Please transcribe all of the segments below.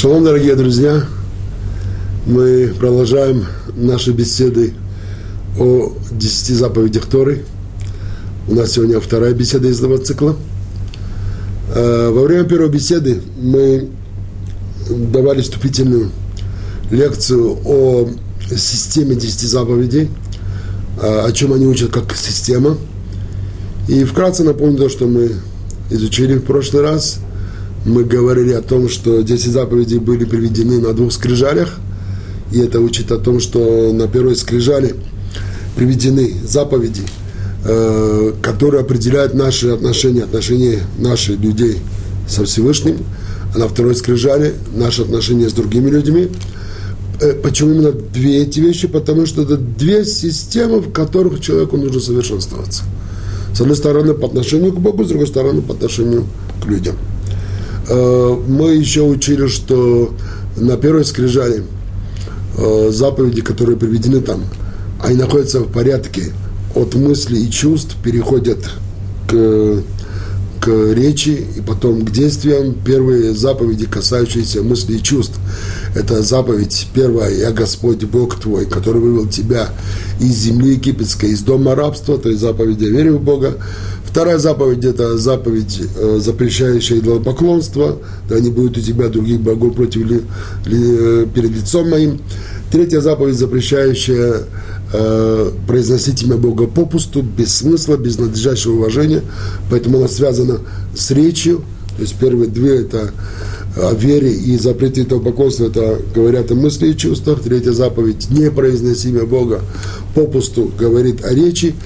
Шалом, дорогие друзья! Мы продолжаем наши беседы о десяти заповедях Торы. У нас сегодня вторая беседа из этого цикла. Э, во время первой беседы мы давали вступительную лекцию о системе десяти заповедей, э, о чем они учат как система. И вкратце напомню то, что мы изучили в прошлый раз – мы говорили о том, что 10 заповедей были приведены на двух скрижалях, и это учит о том, что на первой скрижале приведены заповеди, э, которые определяют наши отношения, отношения наших людей со Всевышним, а на второй скрижале наши отношения с другими людьми. Э, почему именно две эти вещи? Потому что это две системы, в которых человеку нужно совершенствоваться. С одной стороны, по отношению к Богу, с другой стороны, по отношению к людям. Э, мы еще учили, что на первой скрижали э, заповеди, которые приведены там, они находятся в порядке от мыслей и чувств, переходят к, к речи и потом к действиям. Первые заповеди, касающиеся мыслей и чувств, это заповедь первая, «Я Господь Бог твой, который вывел тебя из земли египетской, из дома рабства», то есть заповедь «Я верю в Бога». Вторая заповедь – это заповедь, э, запрещающая идолопоклонство, да не будет у тебя других богов против ли, ли, э, перед лицом моим. Третья заповедь, запрещающая э, произносить имя Бога попусту, без смысла, без надлежащего уважения, поэтому она связана с речью. То есть первые две – это о вере и запрете идолопоклонства, это говорят о мысли и чувствах. Третья заповедь – не произноси имя Бога попусту, говорит о речи.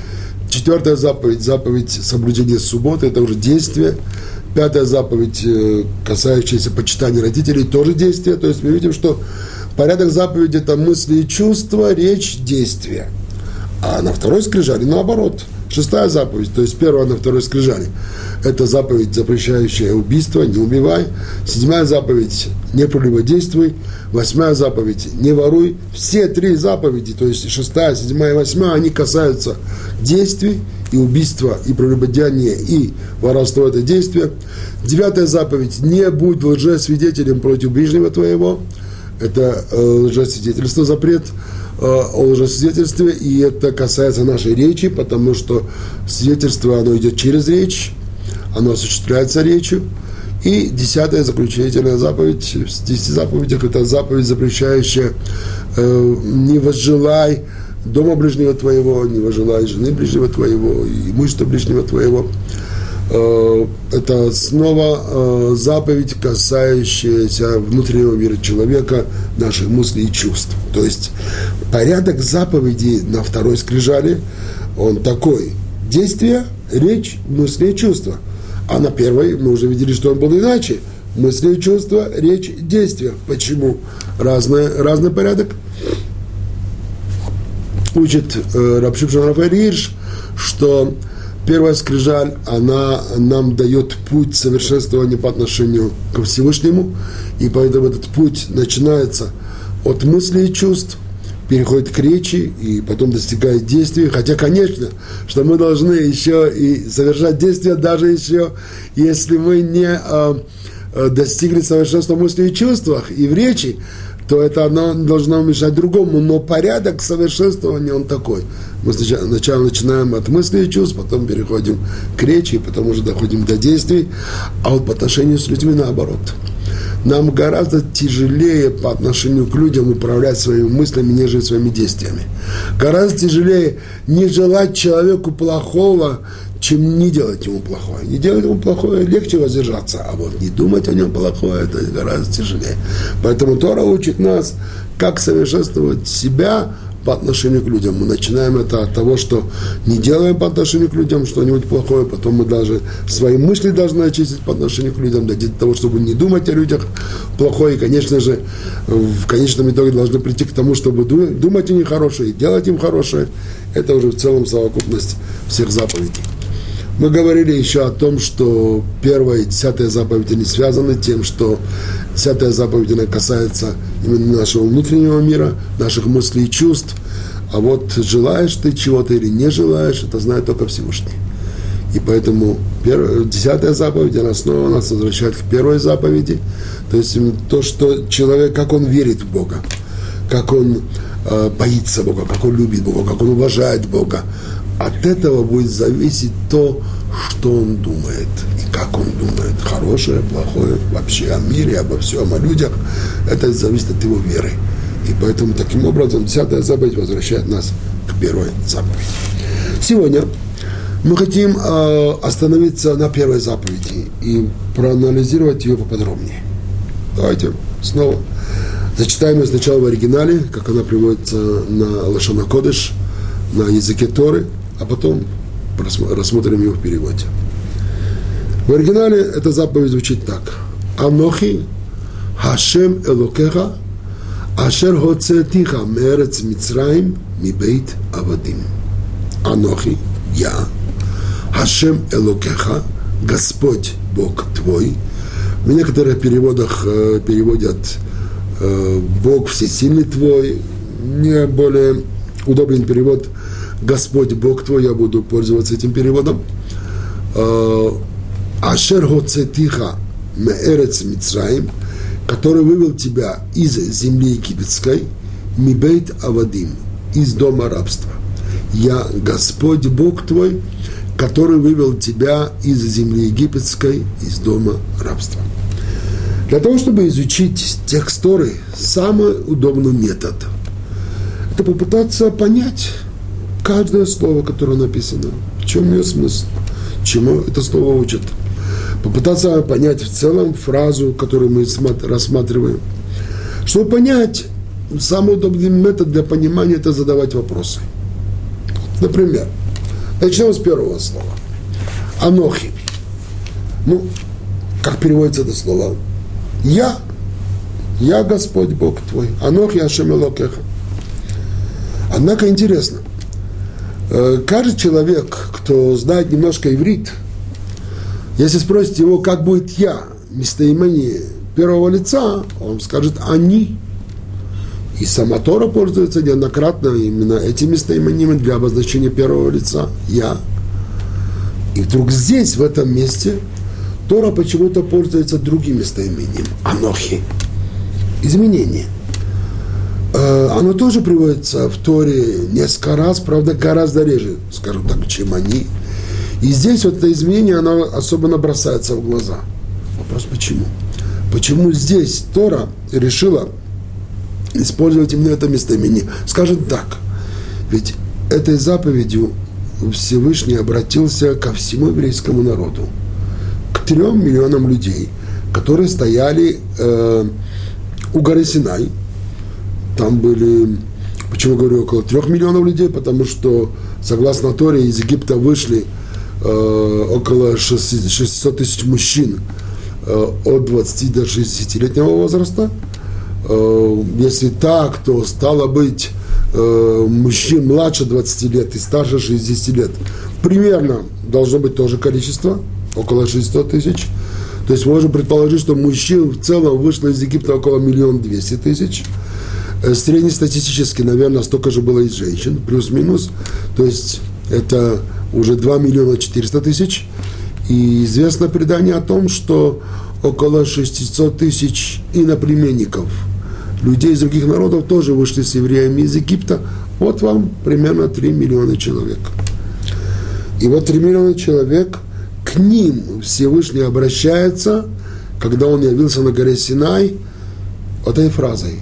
Четвертая заповедь, заповедь соблюдения субботы, это уже действие. Пятая заповедь, э, касающаяся почитания родителей, тоже действие. То есть мы видим, что порядок заповеди – это мысли и чувства, речь, действие. А на второй скрижали наоборот – Шестая заповедь, то есть первая на второй скрижали, это заповедь, запрещающая убийство, не убивай. Седьмая заповедь, не прелюбодействуй. Восьмая заповедь, не воруй. Все три заповеди, то есть шестая, седьмая и восьмая, они касаются действий, и убийства, и прелюбодеяния, и воровство – это действие. Девятая заповедь, не будь лжесвидетелем против ближнего твоего. Это э, лжесвидетельство, запрет о лжесвидетельстве, и это касается нашей речи, потому что свидетельство, оно идет через речь, оно осуществляется речью. И десятая заключительная заповедь, в десяти заповедях, это заповедь, запрещающая э, «не возжелай дома ближнего твоего, не возжелай жены ближнего твоего, имущества ближнего твоего». Э, это снова э, заповедь, касающаяся внутреннего мира человека, наших мыслей и чувств. То есть порядок заповедей на второй скрижали, он такой. Действие, речь, мысли и чувства. А на первой мы уже видели, что он был иначе. Мысли и чувства, речь, действие. Почему? Разный, разный порядок. Учит э, Рабшипшан Рафаэль что Первая скрижаль, она нам дает путь совершенствования по отношению к Всевышнему, и поэтому этот путь начинается от мыслей и чувств, переходит к речи и потом достигает действий. Хотя, конечно, что мы должны еще и совершать действия, даже еще, если мы не э, достигли совершенства в мысли и чувствах и в речи, то это одно должно мешать другому, но порядок совершенствования он такой. Мы сначала начинаем от мыслей и чувств, потом переходим к речи, потом уже доходим до действий, а вот по отношению с людьми наоборот. Нам гораздо тяжелее по отношению к людям управлять своими мыслями, нежели своими действиями. Гораздо тяжелее не желать человеку плохого, чем не делать ему плохое. Не делать ему плохое легче воздержаться, а вот не думать о нем плохое, это гораздо тяжелее. Поэтому Тора учит нас, как совершенствовать себя по отношению к людям. Мы начинаем это от того, что не делаем по отношению к людям что-нибудь плохое, потом мы даже свои мысли должны очистить по отношению к людям, для того, чтобы не думать о людях плохое. И, конечно же, в конечном итоге должны прийти к тому, чтобы думать о них хорошее и делать им хорошее. Это уже в целом совокупность всех заповедей. Мы говорили еще о том, что первая и десятая заповедь не связаны тем, что десятая заповедь она касается именно нашего внутреннего мира, наших мыслей и чувств. А вот желаешь ты чего-то или не желаешь, это знает только Всевышний. И поэтому первая, десятая заповедь, она снова нас возвращает к первой заповеди. То есть то, что человек, как он верит в Бога, как он э, боится Бога, как он любит Бога, как он уважает Бога. От этого будет зависеть то, что он думает и как он думает. Хорошее, плохое, вообще о мире, обо всем, о людях. Это зависит от его веры. И поэтому таким образом десятая заповедь возвращает нас к первой заповеди. Сегодня мы хотим э, остановиться на первой заповеди и проанализировать ее поподробнее. Давайте снова зачитаем ее сначала в оригинале, как она приводится на Лашона Кодыш, на языке Торы, а потом рассмотрим ее в переводе. В оригинале эта заповедь звучит так. Анохи Хашем Элокеха Ашер Хоцетиха Мерец Мицраим Мибейт Авадим. Анохи, я, Хашем Элокеха, Господь Бог твой. В некоторых переводах э, переводят э, Бог всесильный твой. Мне более удобен перевод Господь Бог твой, я буду пользоваться этим переводом. Ашер Хоцетиха Меэрец Мицраим, который вывел тебя из земли египетской, Мибейт Авадим, из дома рабства. Я Господь Бог твой, который вывел тебя из земли египетской, из дома рабства. Для того, чтобы изучить текст Торы, самый удобный метод – это попытаться понять каждое слово, которое написано, в чем ее смысл, чему это слово учит. Попытаться понять в целом фразу, которую мы рассматриваем. Чтобы понять, самый удобный метод для понимания – это задавать вопросы. Например, Начнем с первого слова. Анохи. Ну, как переводится это слово? Я, я Господь Бог твой. Анохи Ашем Элокеха. Однако интересно, каждый человек, кто знает немножко иврит, если спросите его, как будет я, местоимение первого лица, он скажет «они». И сама Тора пользуется неоднократно именно этими местоимениями для обозначения первого лица «я». И вдруг здесь, в этом месте, Тора почему-то пользуется другим местоимением – «анохи» – изменение. Э, оно тоже приводится в Торе несколько раз, правда, гораздо реже, скажем так, чем они. И здесь вот это изменение, оно особенно бросается в глаза. Вопрос почему? Почему здесь Тора решила использовать именно это местоимение. Скажем так, ведь этой заповедью Всевышний обратился ко всему еврейскому народу, к трем миллионам людей, которые стояли э, у горы Синай. Там были, почему говорю, около трех миллионов людей, потому что, согласно Торе, из Египта вышли э, около 600 тысяч мужчин э, от 20 до 60-летнего возраста – Э, если так, то стало быть э, мужчин младше 20 лет и старше 60 лет. Примерно должно быть тоже количество, около 600 тысяч. То есть можем предположить, что мужчин в целом вышло из Египта около миллиона двести тысяч. Э, среднестатистически, наверное, столько же было из женщин, плюс-минус. То есть это уже 2 миллиона 400 тысяч. И известно предание о том, что около 600 тысяч иноплеменников – людей из других народов тоже вышли с евреями из Египта. Вот вам примерно 3 миллиона человек. И вот 3 миллиона человек, к ним Всевышний обращается, когда он явился на горе Синай, этой фразой.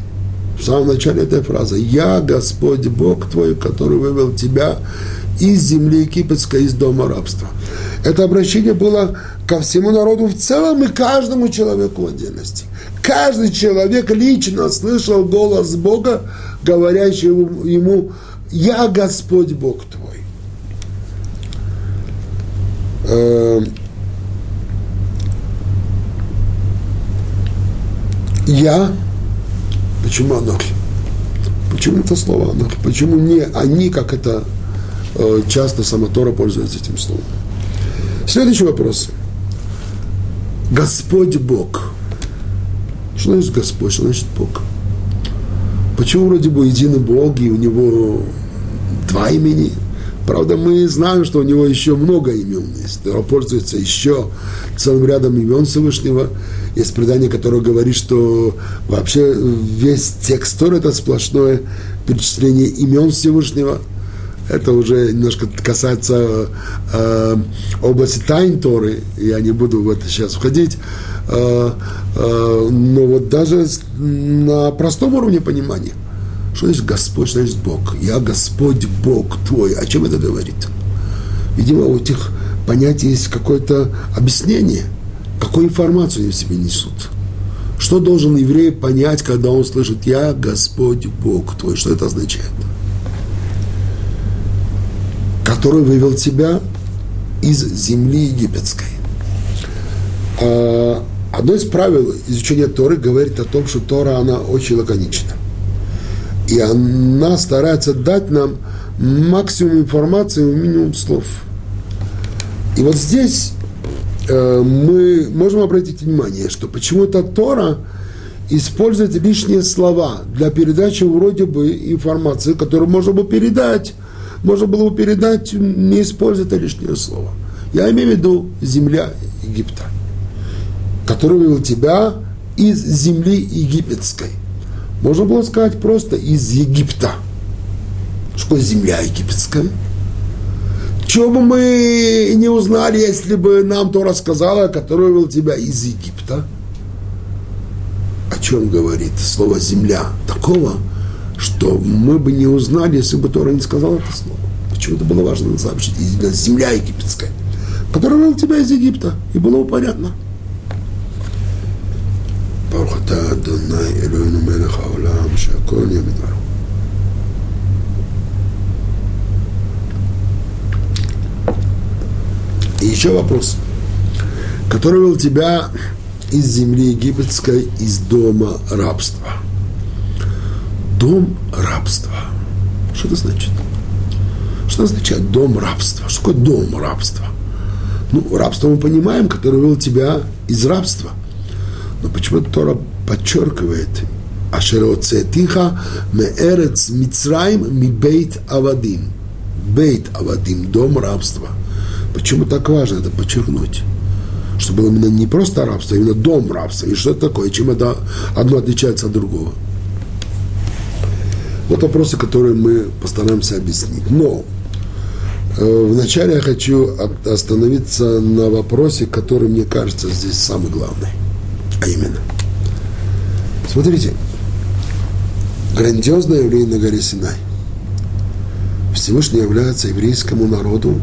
В самом начале этой фразы. «Я Господь Бог твой, который вывел тебя из земли египетской, из дома рабства». Это обращение было ко всему народу в целом и каждому человеку в отдельности. Каждый человек лично слышал голос Бога, говорящий ему, «Я Господь Бог твой». Эм, я, почему Анохи? Почему это слово Анохи? Почему не они, как это э, часто Самотора пользуется этим словом? Следующий вопрос. Господь Бог – что значит Господь, что значит Бог? Почему вроде бы единый Бог, и у него два имени? Правда, мы знаем, что у него еще много имен есть. Он пользуется еще целым рядом имен Всевышнего. Есть предание, которое говорит, что вообще весь текст Торы – это сплошное перечисление имен Всевышнего. Это уже немножко касается э, области тайн Торы. Я не буду в это сейчас входить. Э, э, но вот даже на простом уровне понимания – что значит Господь, что значит Бог? Я Господь Бог твой. О чем это говорит? Видимо, у этих понятий есть какое-то объяснение, какую информацию они в себе несут. Что должен еврей понять, когда он слышит «Я Господь Бог твой»? Что это означает? Который вывел тебя из земли египетской. А, одно из правил изучения Торы говорит о том, что Тора, она очень лаконична. И она старается дать нам максимум информации в минимум слов. И вот здесь мы можем обратить внимание, что почему-то Тора использует лишние слова для передачи вроде бы информации, которую можно было передать, можно было бы передать, не используя это лишнее слово. Я имею в виду земля Египта, который вывел тебя из земли египетской. Можно было сказать просто из Египта. Что земля египетская? Чего бы мы не узнали, если бы нам то рассказала, который вывел тебя из Египта? О чем говорит слово «земля»? Такого, что мы бы не узнали, если бы Тора не сказал это слово. Почему это было важно сообщить? Земля египетская, которая вывел тебя из Египта. И было бы понятно. ברוך אתה אדוני אלוהינו מלך העולם שהכל נהיה בדברו. И еще вопрос, который вел тебя из земли египетской, из дома рабства. Дом рабства. Что это значит? Что означает дом рабства? Что такое дом рабства? Ну, рабство мы понимаем, который вел тебя из рабства – но почему-то Тора подчеркивает Ашероцетиха меэрец Мицраим ми бейт авадим. Бейт авадим, дом рабства. Почему так важно это подчеркнуть? Что было именно не просто рабство, а именно дом рабства. И что это такое? Чем это одно отличается от другого? Вот вопросы, которые мы постараемся объяснить. Но э, вначале я хочу остановиться на вопросе, который, мне кажется, здесь самый главный. А именно, смотрите, грандиозное явление на горе Синай. Всевышний является еврейскому народу,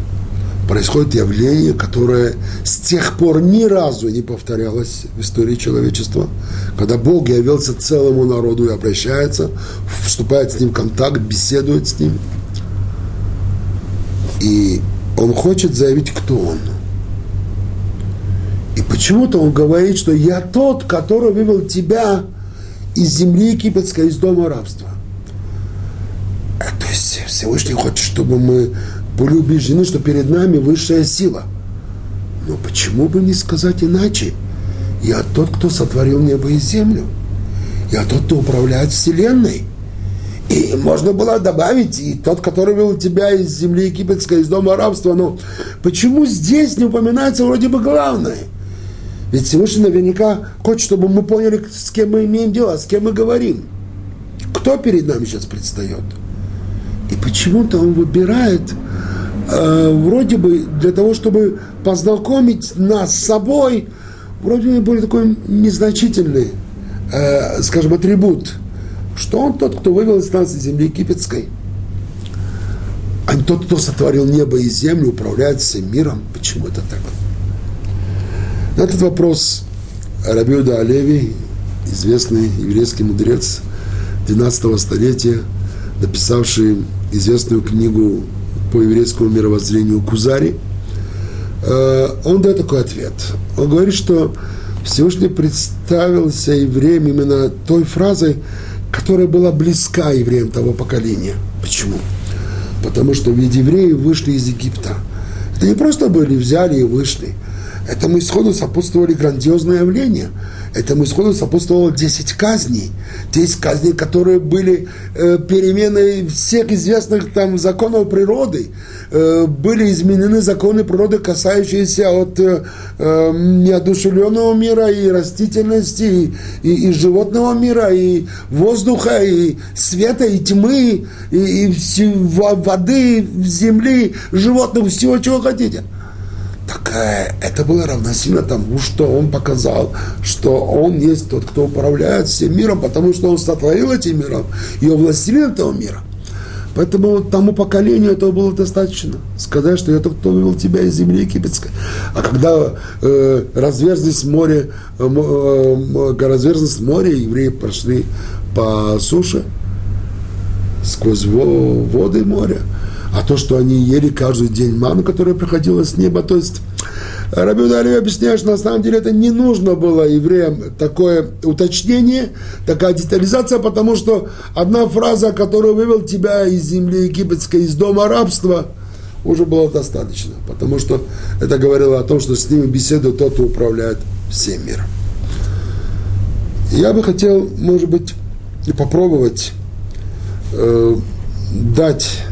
происходит явление, которое с тех пор ни разу не повторялось в истории человечества, когда Бог явился целому народу и обращается, вступает с ним в контакт, беседует с ним. И он хочет заявить, кто он – и почему-то он говорит, что я тот, который вывел тебя из земли египетской, из дома рабства. А, то есть Всевышний хочет, чтобы мы были убеждены, что перед нами высшая сила. Но почему бы не сказать иначе? Я тот, кто сотворил небо и землю. Я тот, кто управляет Вселенной. И можно было добавить, и тот, который вел тебя из земли египетской, из дома рабства. Но почему здесь не упоминается вроде бы главное – ведь Всевышний наверняка хочет, чтобы мы поняли, с кем мы имеем дело, с кем мы говорим. Кто перед нами сейчас предстает? Почему-то он выбирает э, вроде бы для того, чтобы познакомить нас с собой, вроде бы более такой незначительный, э, скажем, атрибут, что он тот, кто вывел из нас из земли египетской, а не тот, кто сотворил небо и землю, управляет всем миром. Почему это так? На этот вопрос Рабиуда Алеви, известный еврейский мудрец 12 столетия, написавший известную книгу по еврейскому мировоззрению Кузари, э, он дает такой ответ. Он говорит, что Всевышний представился евреям именно той фразой, которая была близка евреям того поколения. Почему? Потому что ведь евреи вышли из Египта. Это не просто были, взяли и вышли – Этому исходу сопутствовали грандиозные явления. Этому исходу сопутствовало 10 казней. 10 казней, которые были э, переменой всех известных там законов природы. Э, были изменены законы природы, касающиеся от э, э, неодушевленного мира и растительности, и, и, и животного мира, и воздуха, и света, и тьмы, и, и воды, земли, животных, всего, чего хотите – это было равносильно тому, что он показал, что он есть тот, кто управляет всем миром, потому что он сотворил этим миром и властелин этого мира. Поэтому тому поколению этого было достаточно. Сказать, что я тот, кто вывел тебя из земли египетской. А когда э, разверзлись море, э, э, разверзлось море, евреи прошли по суше, сквозь воды моря, а то, что они ели каждый день ману, которая приходила с неба, то есть Раби Удали объясняет, что на самом деле это не нужно было евреям такое уточнение, такая детализация, потому что одна фраза, которая вывел тебя из земли египетской, из дома рабства, уже было достаточно, потому что это говорило о том, что с ними беседует тот, кто управляет всем миром. Я бы хотел, может быть, попробовать э, дать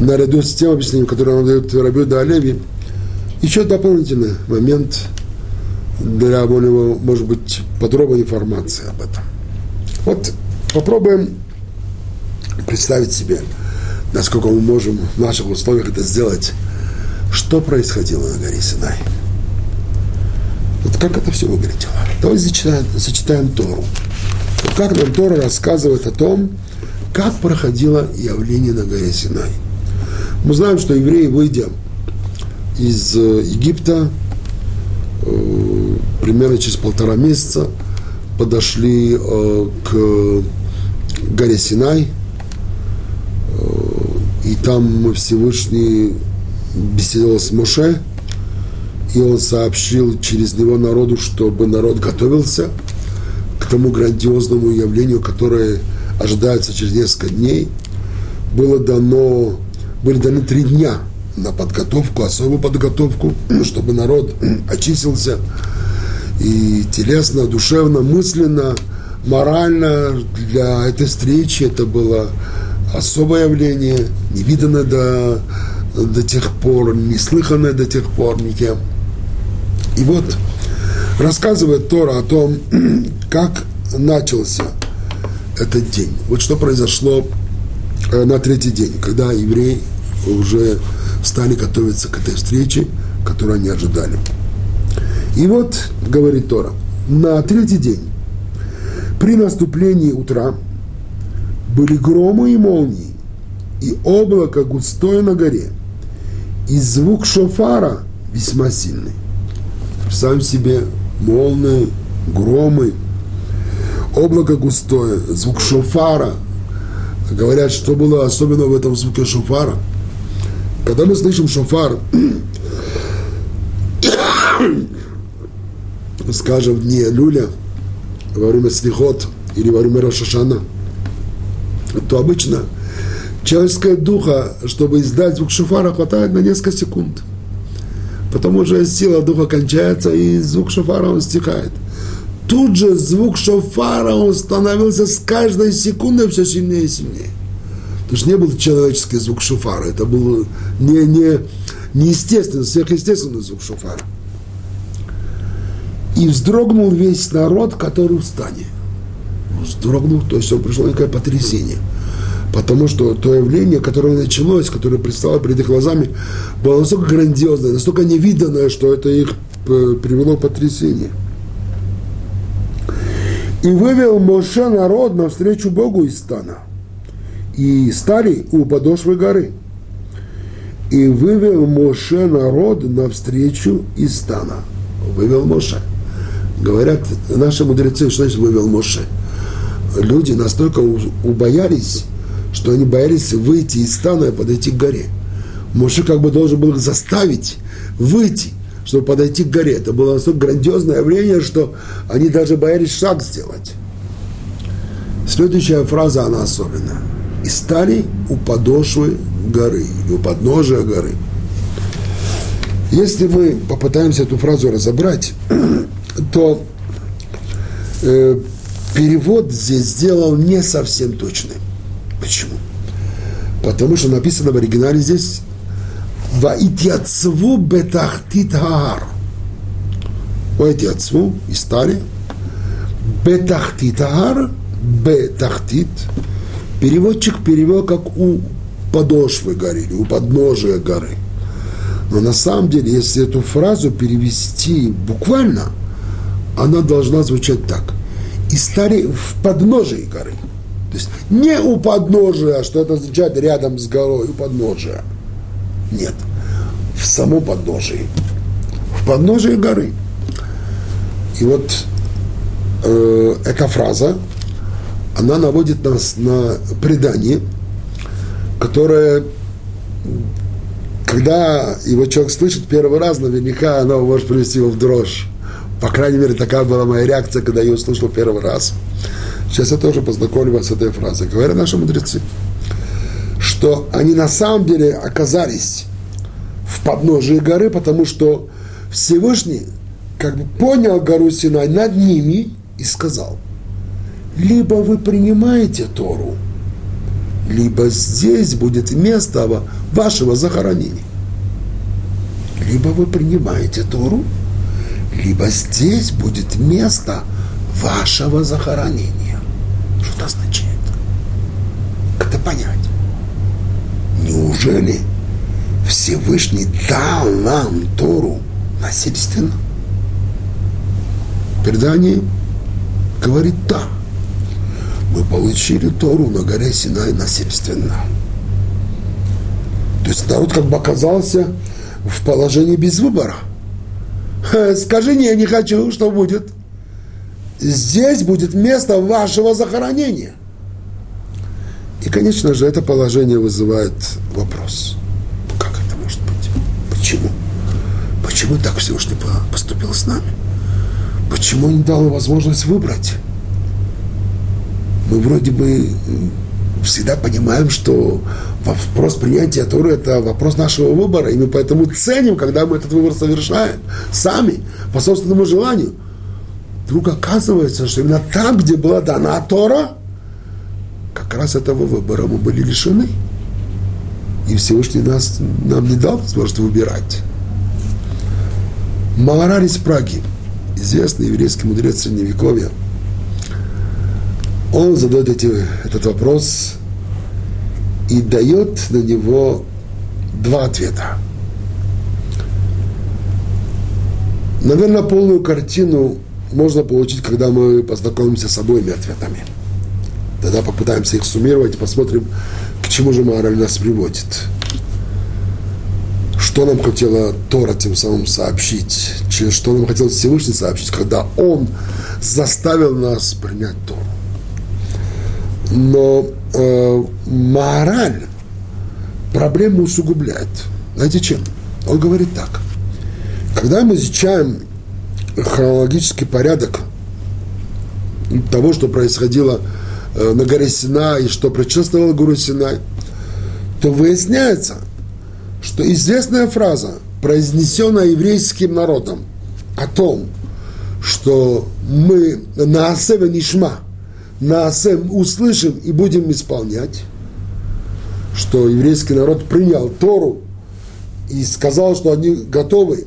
наряду с тем объяснением, которое он дает Рабиуда Олеви, еще дополнительный момент для более, может быть, подробной информации об этом. Вот попробуем представить себе, насколько мы можем в наших условиях это сделать, что происходило на горе Синай. Вот как это все выглядело. Давайте зачитаем, зачитаем Тору. Вот как нам Тора рассказывает о том, как проходило явление на горе Синай – мы знаем, что евреи, выйдя из э, Египта, э, примерно через полтора месяца подошли э, к горе Синай, и там Всевышний беседовал с Моше, и он сообщил через него народу, чтобы народ готовился к тому грандиозному явлению, которое ожидается через несколько дней. Было дано были даны три дня на подготовку, особую подготовку, чтобы народ очистился и телесно, душевно, мысленно, морально для этой встречи это было особое явление, невиданное до, до тех пор, неслыханное до тех пор никем. И вот рассказывает Тора о том, как начался этот день. Вот что произошло на третий день, когда евреи уже стали готовиться к этой встрече, которую они ожидали. И вот, говорит Тора, на третий день, при наступлении утра, были громы и молнии, и облако густое на горе, и звук шофара весьма сильный. Представим себе молнии, громы, облако густое, звук шофара. Говорят, что было особенно в этом звуке шофара – когда мы слышим шофар, скажем, дни люля, во время слихот или во время Рошашана, то обычно человеческое духа, чтобы издать звук шофара, хватает на несколько секунд. Потом уже сила духа кончается, и звук шофара он стихает. Тут же звук шофара, он становился с каждой секундой все сильнее и сильнее. Потому что не был человеческий звук шуфара, это был не, не, неестественный, сверхъестественный звук шуфара. И вздрогнул весь народ, который в стане. Вздрогнул, то есть он пришло некое потрясение. Потому что то явление, которое началось, которое предстало перед их глазами, было настолько грандиозное, настолько невиданное, что это их э, привело к потрясению. И вывел Моше народ навстречу Богу из стана – и стали у подошвы горы. И вывел Моше народ навстречу из стана. Вывел Моше. Говорят наши мудрецы, что значит вывел Моше. Люди настолько убоялись, что они боялись выйти из стана и подойти к горе. Моше как бы должен был их заставить выйти, чтобы подойти к горе. Это было настолько грандиозное явление, что они даже боялись шаг сделать. Следующая фраза, она особенная и стали у подошвы горы, или у подножия горы. Если мы попытаемся эту фразу разобрать, то э, перевод здесь сделал не совсем точный. Почему? Потому что написано в оригинале здесь «Ваитьяцву бетахтит хаар». «Ваитьяцву» и стали «бетахтит хаар» «бетахтит». Переводчик перевел как «у подошвы горы» «у подножия горы». Но на самом деле, если эту фразу перевести буквально, она должна звучать так. И стали в подножии горы. То есть не у подножия, что это означает рядом с горой, у подножия. Нет. В самом подножии. В подножии горы. И вот э, эта фраза, она наводит нас на предание, которое, когда его человек слышит первый раз, наверняка оно может привести его в дрожь. По крайней мере, такая была моя реакция, когда я ее услышал первый раз. Сейчас я тоже познакомлю вас с этой фразой. Говорят наши мудрецы, что они на самом деле оказались в подножии горы, потому что Всевышний как бы понял гору Синай над ними и сказал, либо вы принимаете Тору, либо здесь будет место вашего захоронения. Либо вы принимаете Тору, либо здесь будет место вашего захоронения. Что это означает? Как это понять? Неужели Всевышний дал нам Тору насильственно? Предание говорит да. Мы получили Тору на горе Синай насильственно. То есть народ как бы оказался в положении без выбора – Скажи, не, я не хочу, что будет? Здесь будет место вашего захоронения. И, конечно же, это положение вызывает вопрос. Как это может быть? Почему? Почему так Всевышний поступил с нами? Почему не дал возможность выбрать? Мы вроде бы всегда понимаем, что вопрос принятия Торы – это вопрос нашего выбора, и мы поэтому ценим, когда мы этот выбор совершаем сами, по собственному желанию. Вдруг оказывается, что именно там, где была дана Тора, как раз этого выбора мы были лишены. И Всевышний нас, нам не дал возможность выбирать. Маораль из Праги, известный еврейский мудрец Средневековья, он задает эти, этот вопрос и дает на него два ответа. Наверное, полную картину можно получить, когда мы познакомимся с обоими ответами. Тогда попытаемся их суммировать и посмотрим, к чему же мораль нас приводит. Что нам хотела Тора тем самым сообщить, что нам хотел Всевышний сообщить, когда Он заставил нас принять Тору. Но э, мораль проблему усугубляет. Знаете чем? Он говорит так. Когда мы изучаем хронологический порядок того, что происходило на горе Синай и что предшествовало гору Синай, то выясняется, что известная фраза, произнесенная еврейским народом о том, что мы на Асеве Нишма – Наасем услышим и будем исполнять, что еврейский народ принял Тору и сказал, что они готовы.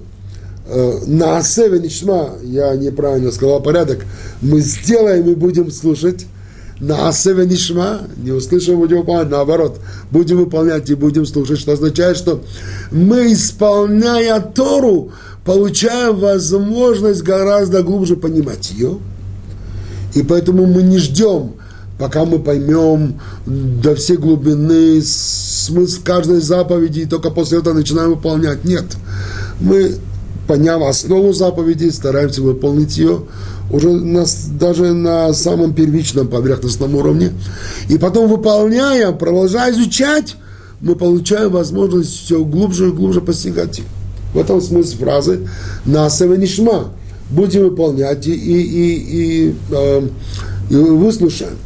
Э, на Асеве Нишма, я неправильно сказал порядок, мы сделаем и будем слушать, на Асеве Нишма, не услышим, будем выполнять, наоборот, будем выполнять и будем слушать, что означает, что мы, исполняя Тору, получаем возможность гораздо глубже понимать ее – и поэтому мы не ждем, пока мы поймем до всей глубины смысл каждой заповеди, и только после этого начинаем выполнять. Нет. Мы, поняв основу заповеди, стараемся выполнить ее уже на, даже на самом первичном поверхностном уровне. И потом, выполняя, продолжая изучать, мы получаем возможность все глубже и глубже постигать. В этом смысл фразы «Насава нишма» будем выполнять и, и, и, и, э, и выслушаем.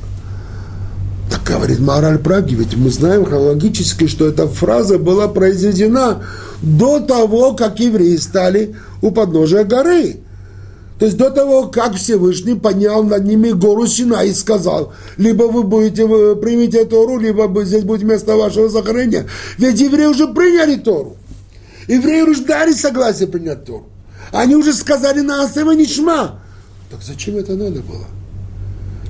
Так Говорит Мораль Праги, ведь мы знаем хронологически, что эта фраза была произведена до того, как евреи стали у подножия горы. То есть до того, как Всевышний поднял над ними гору Сина и сказал, либо вы будете, вы примите Тору, либо здесь будет место вашего захоронения. Ведь евреи уже приняли Тору. Евреи уже дали согласие принять Тору. Они уже сказали на Асема Нишма. Так зачем это надо было?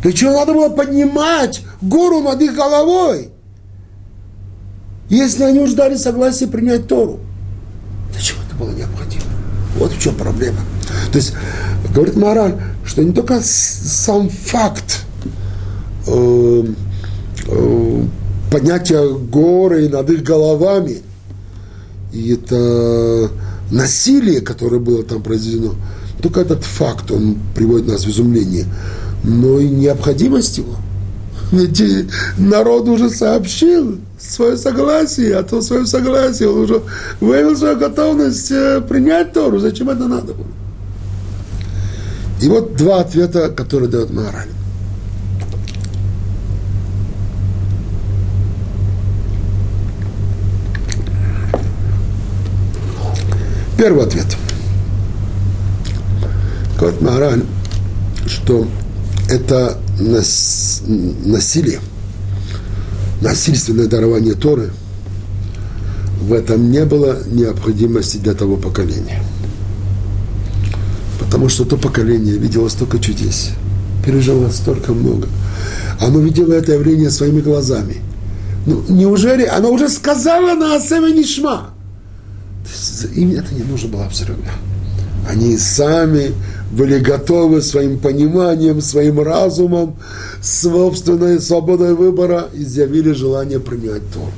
Для чего надо было поднимать гору над их головой? Если они уже дали согласие принять Тору. Чего это было необходимо? Вот в чем проблема. То есть, говорит Мораль, что не только сам факт э, э, поднятия горы над их головами, и это насилие, которое было там произведено, только этот факт, он приводит нас в изумление, но и необходимость его. Ведь народ уже сообщил свое согласие, а то свое согласие он уже выявил свою готовность э, принять Тору. Зачем это надо было? И вот два ответа, которые дает мораль. Первый ответ. Говорит Мораль, что это нас, насилие, насильственное дарование Торы, в этом не было необходимости для того поколения – Потому что то поколение видело столько чудес, пережило столько много. Оно видело это явление своими глазами. Ну, неужели оно уже сказала на Асеме Нишма? Им это не нужно было абсолютно. Они сами были готовы своим пониманием, своим разумом, собственной свободой выбора, изъявили желание принять Тору.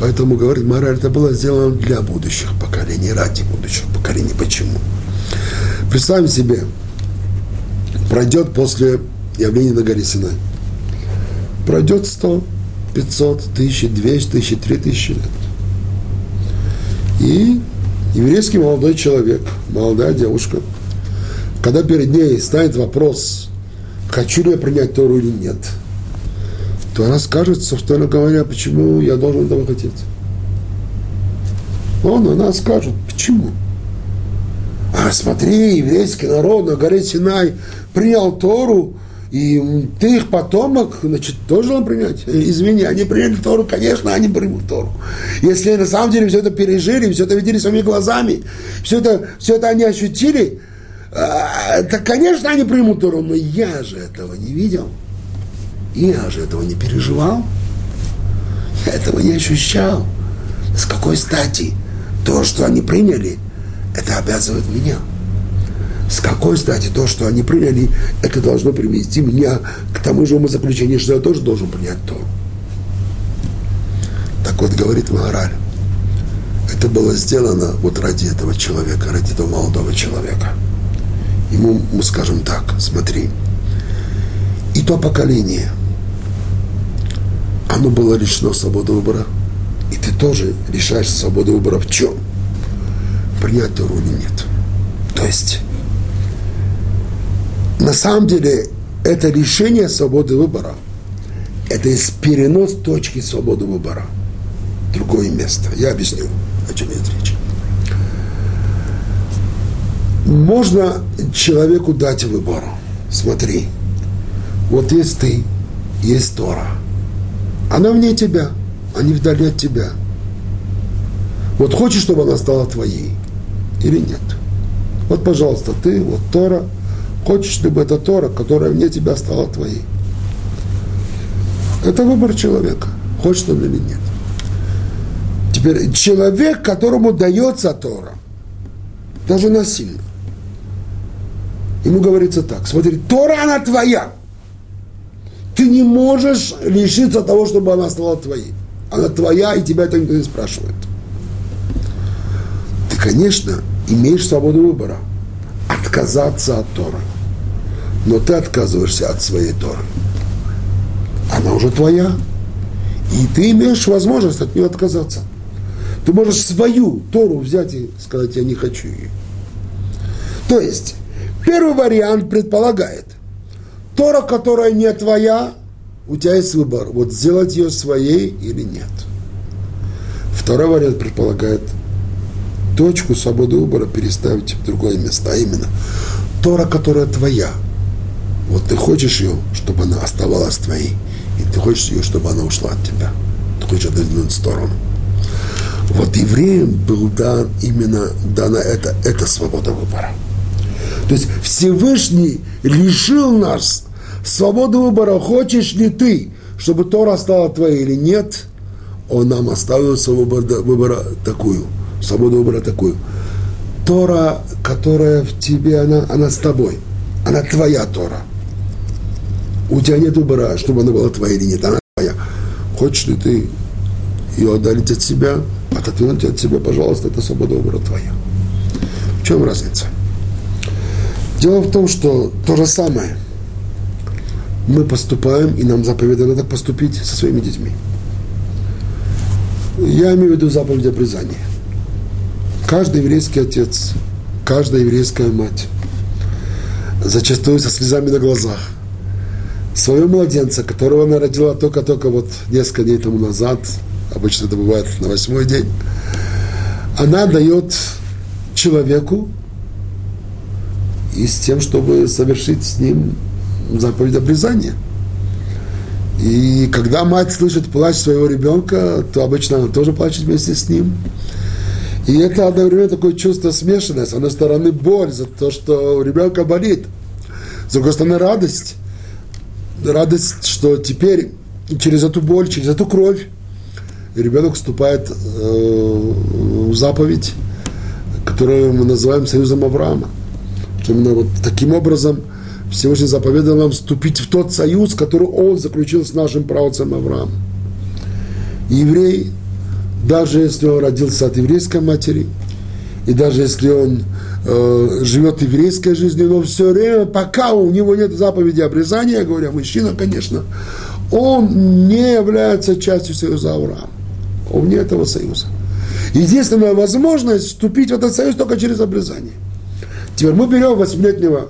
Поэтому, говорит мораль, это было сделано для будущих поколений, ради будущих поколений. Почему? Представим себе, пройдет после явления на горе Синай. Пройдет 100, 500, 1000, 200, 1000, 3000 лет. И еврейский молодой человек, молодая девушка, когда перед ней станет вопрос, хочу ли я принять Тору или нет, то она скажет, собственно говоря, почему я должен этого хотеть. Он, она скажет, почему? А смотри, еврейский народ на горе Синай принял Тору, и ты их потомок, значит, тоже должен принять. Извини, они приняли Тору, конечно, они примут Тору. Если на самом деле все это пережили, все это видели своими глазами, все это, все это они ощутили, а, то, конечно, они примут Тору, но я же этого не видел. Я же этого не переживал. Я этого не ощущал. С какой стати? То, что они приняли – это обязывает меня. С какой стати то, что они приняли, это должно привести меня к тому же умозаключению, что я тоже должен принять то. Так вот, говорит Маораль, это было сделано вот ради этого человека, ради этого молодого человека. Ему мы скажем так, смотри, и то поколение, оно было лишено свободы выбора, и ты тоже решаешь свободу выбора в чем? Принять Тору или нет. То есть, на самом деле, это решение свободы выбора. Это есть перенос точки свободы выбора. Другое место. Я объясню, о чем идет речь. Можно человеку дать выбор. Смотри, вот есть ты, есть Тора. Она вне тебя, а не вдали от тебя. Вот хочешь, чтобы она стала твоей или нет. Вот, пожалуйста, ты, вот Тора, хочешь, чтобы эта Тора, которая вне тебя стала твоей. Это выбор человека, хочет он или нет. Теперь человек, которому дается Тора, даже насильно, ему говорится так, смотри, Тора, она твоя. Ты не можешь лишиться того, чтобы она стала твоей. Она твоя, и тебя это никто не спрашивает. Ты, конечно, имеешь свободу выбора. Отказаться от Тора. Но ты отказываешься от своей Торы. Она уже твоя. И ты имеешь возможность от нее отказаться. Ты можешь свою Тору взять и сказать, я не хочу ее. То есть, первый вариант предполагает, Тора, которая не твоя, у тебя есть выбор, вот сделать ее своей или нет. Второй вариант предполагает точку свободы выбора переставить в другое место, а именно Тора, которая твоя. Вот ты хочешь ее, чтобы она оставалась твоей, и ты хочешь ее, чтобы она ушла от тебя. Ты хочешь отодвинуть в сторону. Вот евреям был дан именно дана эта, эта свобода выбора. То есть Всевышний лишил нас свободы выбора, хочешь ли ты, чтобы Тора стала твоей или нет, он нам оставил свободу выбора такую, свободу выбора такую. Тора, которая в тебе, она, она с тобой, она твоя Тора. У тебя нет выбора, чтобы она была твоя или нет, она твоя. Хочешь ли ты ее отдалить от себя, отодвинуть от себя, пожалуйста, это свобода выбора твоя. В чем разница? Дело в том, что то же самое мы поступаем, и нам заповедано так поступить со своими детьми. Я имею в виду заповедь обрезания. Каждый еврейский отец, каждая еврейская мать, зачастую со слезами на глазах, своего младенца, которого она родила только-только вот несколько дней тому назад, обычно это бывает на восьмой день, она дает человеку и с тем, чтобы совершить с ним заповедь обрезания. И когда мать слышит плач своего ребенка, то обычно она тоже плачет вместе с ним. И это одновременно такое чувство смешанное. С одной стороны, боль за то, что у ребенка болит. С другой стороны, радость. Радость, что теперь через эту боль, через эту кровь ребенок вступает э, в заповедь, которую мы называем союзом Авраама. Именно вот таким образом Всевышний заповедал нам вступить в тот союз, который он заключил с нашим правцем Авраамом. Еврей, даже если он родился от еврейской матери, и даже если он э, живет еврейской жизнью, но все время, пока у него нет заповеди обрезания, говоря, мужчина, конечно, он не является частью союза Авраама. Он вне этого союза. Единственная возможность вступить в этот союз только через обрезание. Теперь мы берем восьмилетнего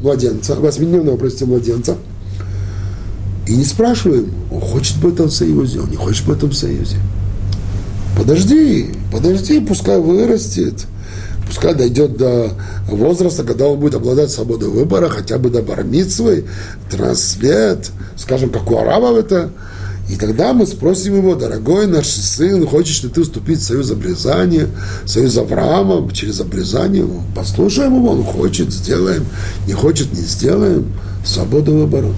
младенца, восьмидневного, простите, младенца, и не спрашиваем, он хочет в этом союзе, он не хочет в этом союзе. Подожди, подожди, пускай вырастет, пускай дойдет до возраста, когда он будет обладать свободой выбора, хотя бы до бармитсвы, 13 лет, скажем, как у арабов это, и тогда мы спросим его, дорогой наш сын, хочешь ли ты вступить в союз обрезания, союз Авраама через обрезание? Послушаем его, он хочет, сделаем, не хочет, не сделаем. Свобода выбора.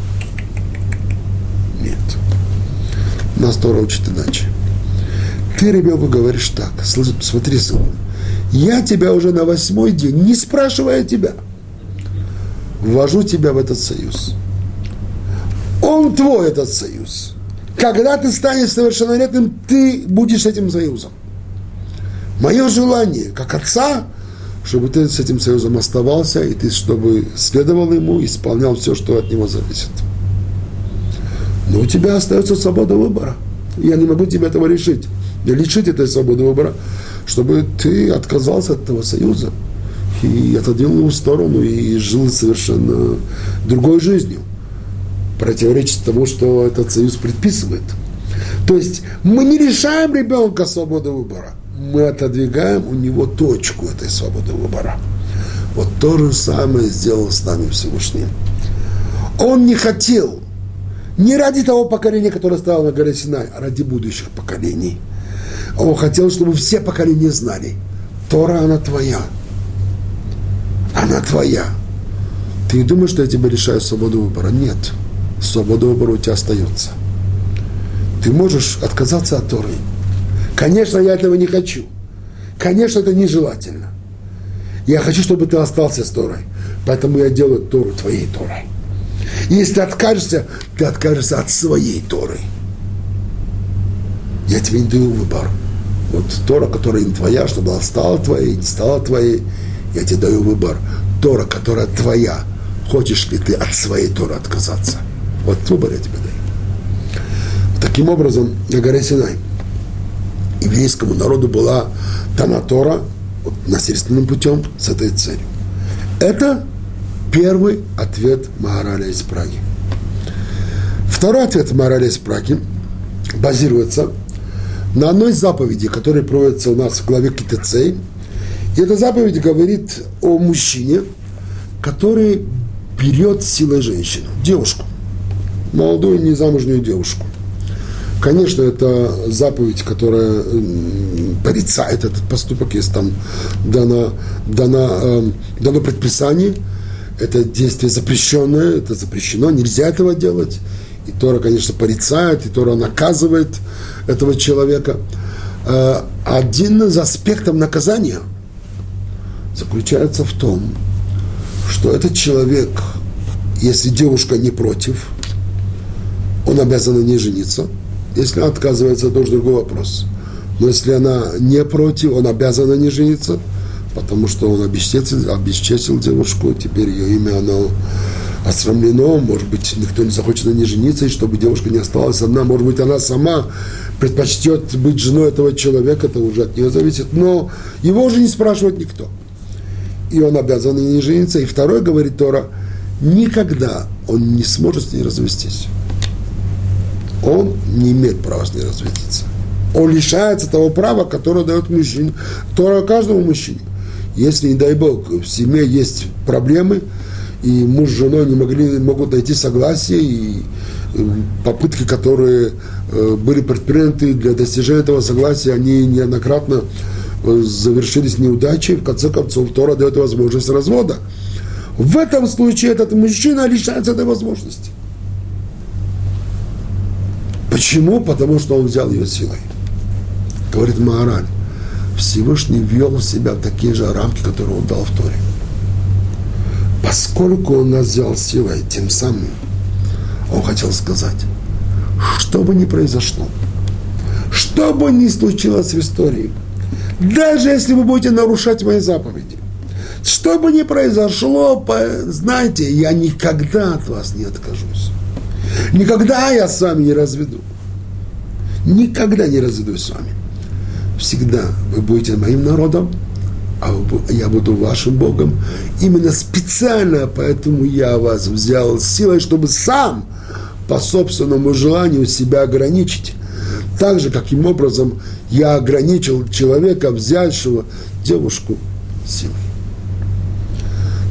Нет. Нас Тора учит иначе. Ты ребенку говоришь так, смотри, сын, я тебя уже на восьмой день, не спрашивая тебя, ввожу тебя в этот союз. Он твой, этот союз когда ты станешь совершеннолетним, ты будешь этим союзом. Мое желание, как отца, чтобы ты с этим союзом оставался, и ты, чтобы следовал ему, исполнял все, что от него зависит. Но у тебя остается свобода выбора. Я не могу тебе этого решить. Лишить этой свободы выбора, чтобы ты отказался от этого союза и отодвинул его в сторону и жил совершенно другой жизнью противоречит тому, что этот союз предписывает. То есть мы не лишаем ребенка свободы выбора, мы отодвигаем у него точку этой свободы выбора. Вот то же самое сделал с нами Всевышний. Он не хотел, не ради того поколения, которое стояло на горе Синай, а ради будущих поколений. Он хотел, чтобы все поколения знали, Тора, она твоя. Она твоя. Ты не думаешь, что я тебя лишаю свободы выбора? Нет свобода выбора у тебя остается. Ты можешь отказаться от Торы. Конечно, я этого не хочу. Конечно, это нежелательно. Я хочу, чтобы ты остался с Торой. Поэтому я делаю Тору твоей Торой. если откажешься, ты откажешься от своей Торы. Я тебе не даю выбор. Вот Тора, которая не твоя, чтобы она стала твоей, не стала твоей, я тебе даю выбор. Тора, которая твоя, хочешь ли ты от своей Торы отказаться? Вот выбор я тебе даю. Таким образом, на горе Синай еврейскому народу была дана Тора вот, насильственным путем с этой целью. Это первый ответ Магараля из Праги. Второй ответ морали Спраки базируется на одной заповеди, которая проводится у нас в главе Китецей. И эта заповедь говорит о мужчине, который берет силой женщину, девушку, молодую незамужнюю девушку. Конечно, это заповедь, которая порицает этот поступок, если там дано, дано, э, дано предписание, это действие запрещенное, это запрещено, нельзя этого делать. И Тора, конечно, порицает, и Тора наказывает этого человека. Э, один из аспектов наказания заключается в том, что этот человек, если девушка не против, он обязан на ней жениться – если она отказывается, то уже другой вопрос. Но если она не против, он обязан на ней жениться, потому что он обесчестил, обесчестил девушку, теперь ее имя, оно осрамлено, может быть, никто не захочет на ней жениться, и чтобы девушка не осталась одна, может быть, она сама предпочтет быть женой этого человека, это уже от нее зависит, но его уже не спрашивает никто. И он обязан на ней жениться. И второй, говорит Тора, никогда он не сможет с ней развестись он не имеет права с ней разводиться. Он лишается того права, которое дает мужчине, которое каждому мужчине. Если, не дай Бог, в семье есть проблемы, и муж с женой не могли, могут найти согласие, и э, попытки, которые э, были предприняты для достижения этого согласия, они неоднократно э, завершились неудачей, в конце концов, Тора дает возможность развода. В этом случае этот мужчина лишается этой возможности. Почему? Потому что он взял ее силой. Говорит Маораль. Всевышний ввел в себя такие же рамки, которые он дал в Торе. Поскольку он нас взял силой, тем самым он хотел сказать, что бы ни произошло, что бы ни случилось в истории, даже если вы будете нарушать мои заповеди, что бы ни произошло, знаете, я никогда от вас не откажусь. Никогда я с вами не разведу. Никогда не разведусь с вами. Всегда вы будете моим народом, а я буду вашим Богом. Именно специально поэтому я вас взял силой, чтобы сам по собственному желанию себя ограничить. Так же, каким образом я ограничил человека, взявшего девушку силой.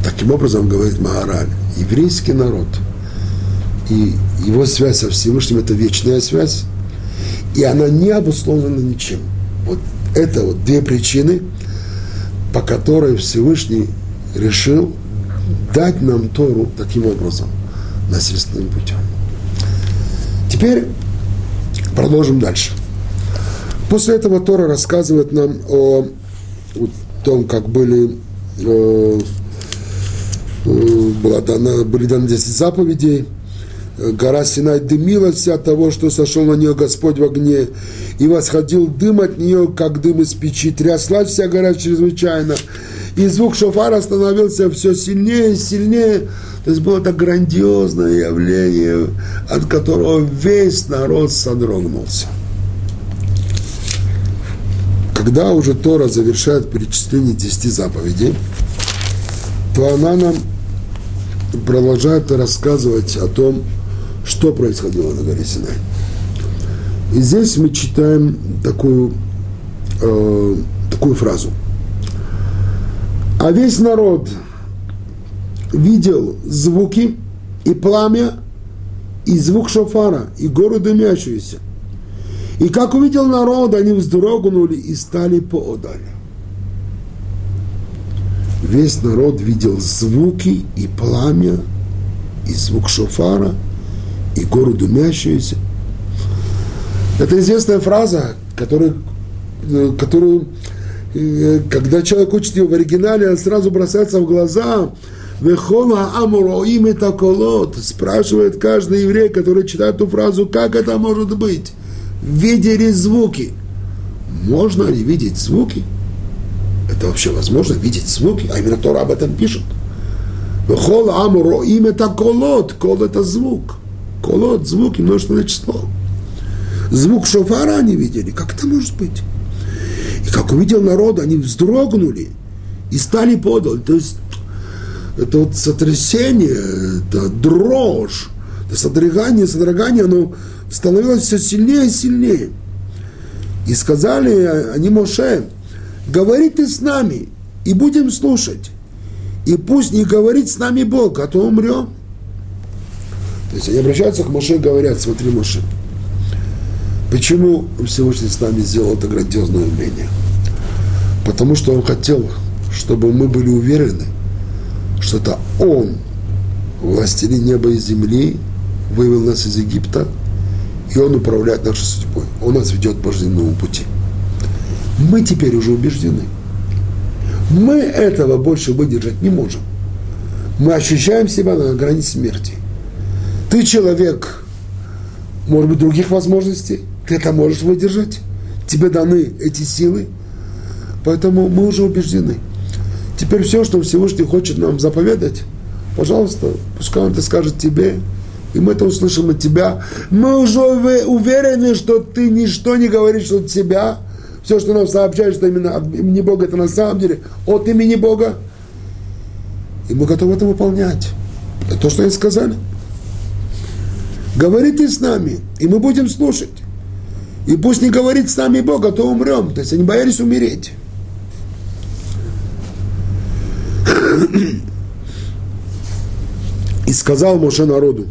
Таким образом, говорит Магараль, еврейский народ – и его связь со Всевышним – это вечная связь, и она не обусловлена ничем. Вот это вот две причины, по которой Всевышний решил дать нам Тору таким образом, насильственным путем. Теперь продолжим дальше. После этого Тора рассказывает нам о, том, как были, э, э, была дана, были даны 10 заповедей – гора Синай дымилась от того, что сошел на нее Господь в огне, и восходил дым от нее, как дым из печи. Тряслась вся гора чрезвычайно, и звук шофара становился все сильнее и сильнее. То есть было это грандиозное явление, от которого весь народ содрогнулся. Когда уже Тора завершает перечисление десяти заповедей, то она нам продолжает рассказывать о том, что происходило на горе Синай. И здесь мы читаем такую, э, такую фразу. А весь народ видел звуки и пламя, и звук шофара, и гору дымящуюся. И как увидел народ, они вздрогнули и стали поодаль. Весь народ видел звуки и пламя, и звук шофара – и гору дымящуюся. Это известная фраза, которую, э, которую э, когда человек учит ее в оригинале, он сразу бросается в глаза. Вехола амуроим это колот. Спрашивает каждый еврей, который читает эту фразу, как это может быть? Видели звуки. Можно ли видеть звуки? Это вообще возможно, видеть звуки? А именно Тора об этом пишет. Вехола амуроим это колот. Кол это звук колот, звуки, множественное число. Звук шофара они видели. Как это может быть? И как увидел народ, они вздрогнули и стали подаль. То есть это вот сотрясение, это дрожь, содрогание, содрогание, оно становилось все сильнее и сильнее. И сказали они Моше, говори ты с нами, и будем слушать. И пусть не говорит с нами Бог, а то умрем. То есть они обращаются к Моше и говорят, смотри, Моше, почему Всевышний с нами сделал это грандиозное явление? Потому что он хотел, чтобы мы были уверены, что это он, властелин неба и земли, вывел нас из Египта, и он управляет нашей судьбой. Он нас ведет по жизненному пути. Мы теперь уже убеждены. Мы этого больше выдержать не можем. Мы ощущаем себя на грани смерти. Ты человек, может быть, других возможностей, ты это можешь выдержать. Тебе даны эти силы. Поэтому мы уже убеждены. Теперь все, что Всевышний хочет нам заповедать, пожалуйста, пускай он это скажет тебе, и мы это услышим от тебя. Мы уже уверены, что ты ничто не говоришь от себя. Все, что нам сообщаешь, что именно от имени Бога, это на самом деле от имени Бога. И мы готовы это выполнять. Это то, что они сказали. Говори ты с нами, и мы будем слушать. И пусть не говорит с нами Бог, а то умрем. То есть они боялись умереть. И сказал Моше народу,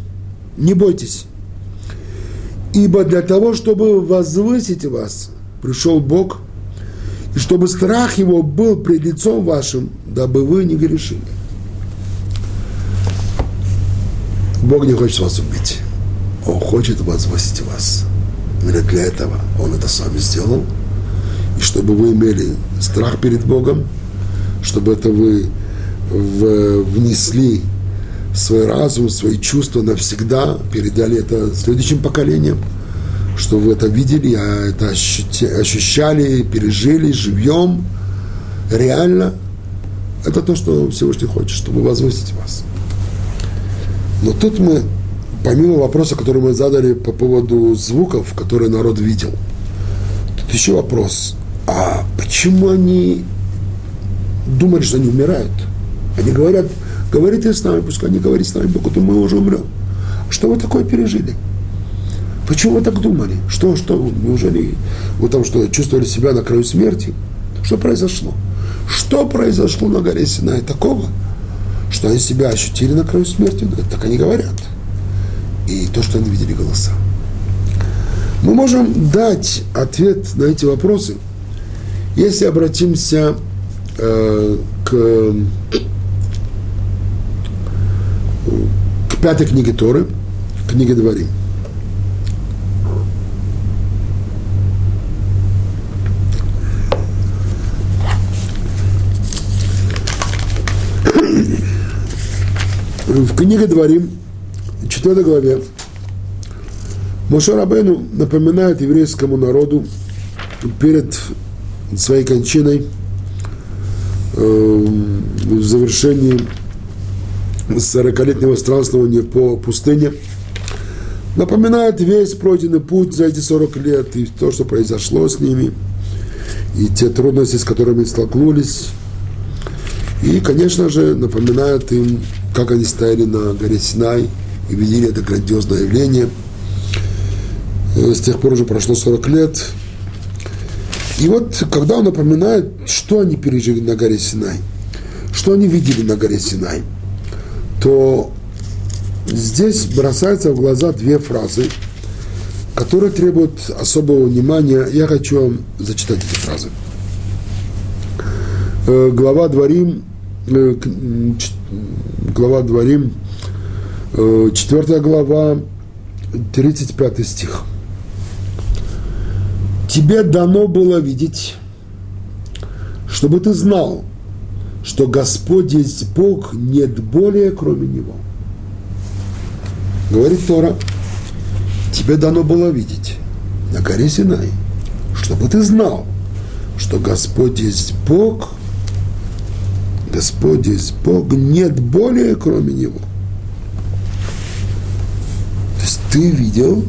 не бойтесь, ибо для того, чтобы возвысить вас, пришел Бог, и чтобы страх его был пред лицом вашим, дабы вы не грешили. Бог не хочет вас убить. Он хочет возвысить вас. Именно для этого Он это с вами сделал. И чтобы вы имели страх перед Богом, чтобы это вы внесли свой разум, свои чувства навсегда, передали это следующим поколениям, что вы это видели, а это ощущали, пережили живьем, реально. Это то, что Всевышний хочет, чтобы возвысить вас. Но тут мы, помимо вопроса, который мы задали по поводу звуков, которые народ видел, тут еще вопрос, а почему они думали, что они умирают? Они говорят, говорите с нами, пускай не говорит с нами то мы уже умрем. Что вы такое пережили? Почему вы так думали? Что, что, неужели вы там что, чувствовали себя на краю смерти? Что произошло? Что произошло на горе Синай такого, что они себя ощутили на краю смерти? Так они говорят. И то, что они видели голоса. Мы можем дать ответ на эти вопросы, если обратимся э, к к пятой книге Торы, книге Дворим. В книге Дворим, 4 главе, Моше Рабену напоминает еврейскому народу перед своей кончиной э, в завершении 40-летнего странствования по пустыне, напоминает весь пройденный путь за эти 40 лет и то, что произошло с ними, и те трудности, с которыми столкнулись. И, конечно же, напоминает им, как они стояли на горе Синай и видели это грандиозное явление. Э, с тех пор уже прошло 40 лет. И вот, когда он напоминает, что они пережили на горе Синай, что они видели на горе Синай – то здесь бросаются в глаза две фразы, которые требуют особого внимания. Я хочу вам зачитать эти фразы. Э, глава Дворим, э, глава Дворим, э, четвертая глава, 35 стих. Тебе дано было видеть, чтобы ты знал, что Господь есть Бог, нет более, кроме Него. Говорит Тора, тебе дано было видеть на горе Синай, чтобы ты знал, что Господь есть Бог, Господь есть Бог, нет более, кроме Него. Ты видел,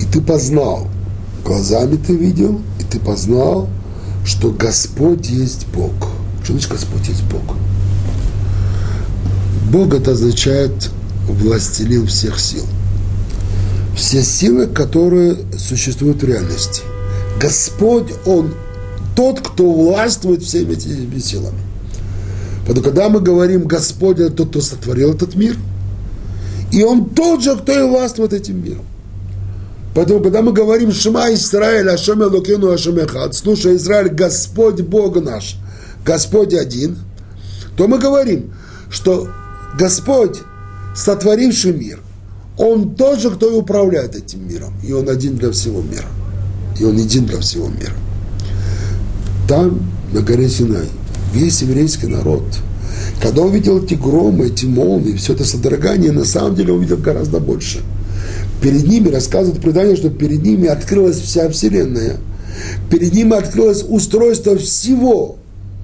и ты познал, глазами ты видел, и ты познал, что Господь есть Бог – что значит Господь есть Бог? Бог это означает властелин всех сил. все силы, которые существуют в реальности. Господь, Он тот, кто властвует всеми этими силами. Поэтому, когда мы говорим Господь, это тот, кто сотворил этот мир, и Он тот же, кто и властвует этим миром. Поэтому, когда мы говорим Шма Израиль, Ашем Элокену, Ашем Эхад, слушай, Израиль, Господь Бог наш, Господь один, то мы говорим, что Господь, сотворивший мир, Он тоже, кто и управляет этим миром, и Он один для всего мира, и Он един для всего мира. Там, на горе Синай, весь еврейский народ, когда увидел эти громы, эти молнии, все это содрогание, на самом деле увидел гораздо больше – перед ними, рассказывает предание, что перед ними открылась вся Вселенная, перед ними открылось устройство всего,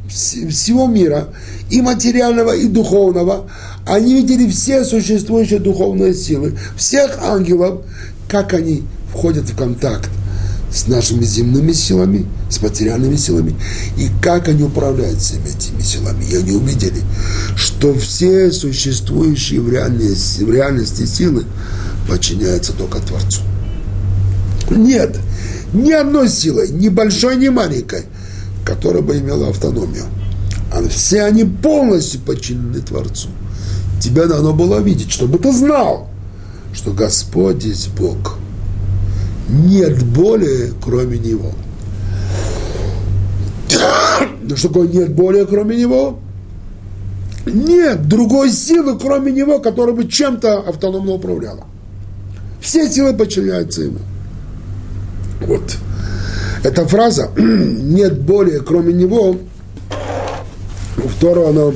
всего мира, и материального, и духовного. Они видели все существующие духовные силы, всех ангелов, как они входят в контакт с нашими земными силами, с материальными силами, и как они управляют всеми этими силами. И они увидели, что все существующие в реальности, в реальности силы, подчиняется только Творцу. Нет ни одной силы, ни большой, ни маленькой, которая бы имела автономию. А все они полностью подчинены Творцу. Тебя надо было видеть, чтобы ты знал, что Господь есть Бог. Нет более, кроме Него. Ну что такое нет более, кроме Него? Нет другой силы, кроме Него, которая бы чем-то автономно управляла. Все силы подчиняются ему. Вот. Эта фраза «нет более, кроме него» у второго она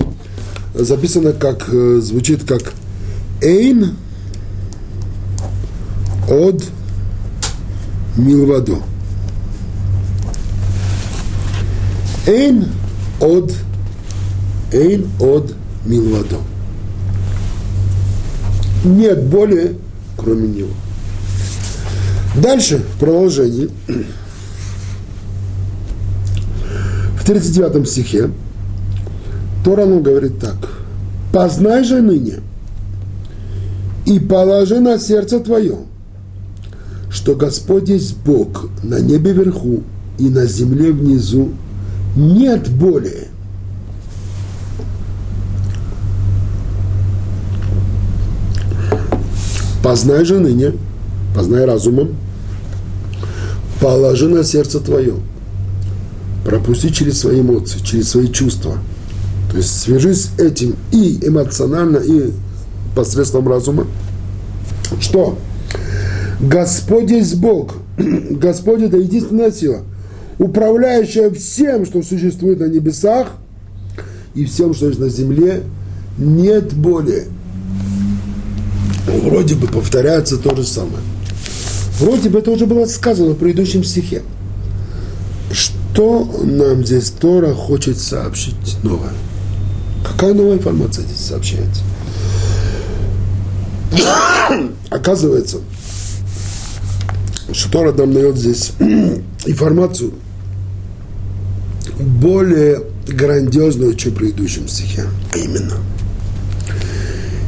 записана как, э, звучит как «эйн от милвадо». Эйн от Эйн от милвадо. Нет более кроме него. Дальше, в продолжении, в 39 стихе, Торану говорит так. «Познай же ныне и положи на сердце твое, что Господь есть Бог на небе вверху и на земле внизу, нет более Познай же ныне, познай разумом, положи на сердце твое, пропусти через свои эмоции, через свои чувства. То есть свяжись с этим и эмоционально, и посредством разума. Что? Господь есть Бог. Господь это единственная сила, управляющая всем, что существует на небесах и всем, что есть на земле. Нет более вроде бы повторяется то же самое. Вроде бы это уже было сказано в предыдущем стихе. Что нам здесь Тора хочет сообщить новое? Какая новая информация здесь сообщается? Оказывается, что Тора нам дает здесь информацию более грандиозную, чем в предыдущем стихе. А именно –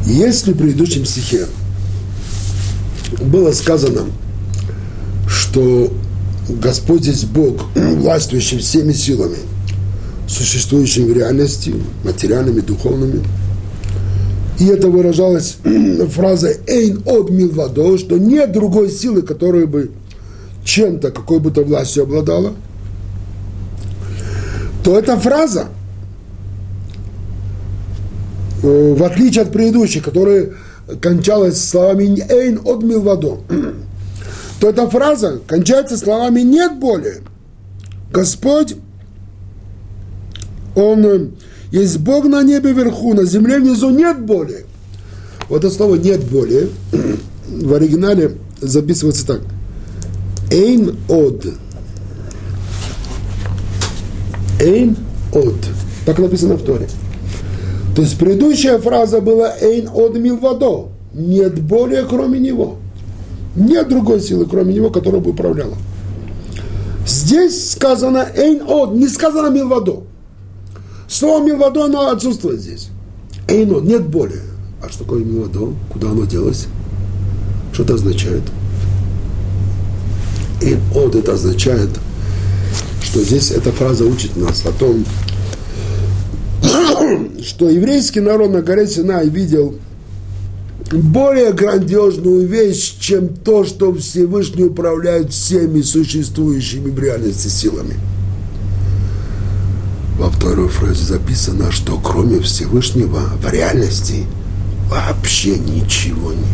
если в предыдущем стихе было сказано, что Господь здесь Бог, властвующий всеми силами, существующими в реальности, материальными, духовными, и это выражалось фразой «эйн от милвадо», что нет другой силы, которая бы чем-то, какой бы то властью обладала, то эта фраза – Э, в отличие от предыдущих, которые кончалась словами «эйн от милвадо», то эта фраза кончается словами «нет более». Господь, Он э, есть Бог на небе вверху, на земле внизу нет более. Вот это слово «нет более» в оригинале записывается так. Эйн од. Эйн од. Так написано в Торе. То есть предыдущая фраза была «Эйн од милвадо» – «Нет более, кроме него». Нет другой силы, кроме него, которая бы управляла. Здесь сказано «Эйн од», не сказано «милвадо». Слово «милвадо» оно отсутствует здесь. «Эйн од» – нет более. А что такое «милвадо»? Куда оно делось? Что это означает? И вот это означает, что здесь эта фраза учит нас о том, что еврейский народ на горе Синай видел более грандиозную вещь, чем то, что Всевышний управляет всеми существующими в реальности силами. Во второй фразе записано, что кроме Всевышнего в реальности вообще ничего нет.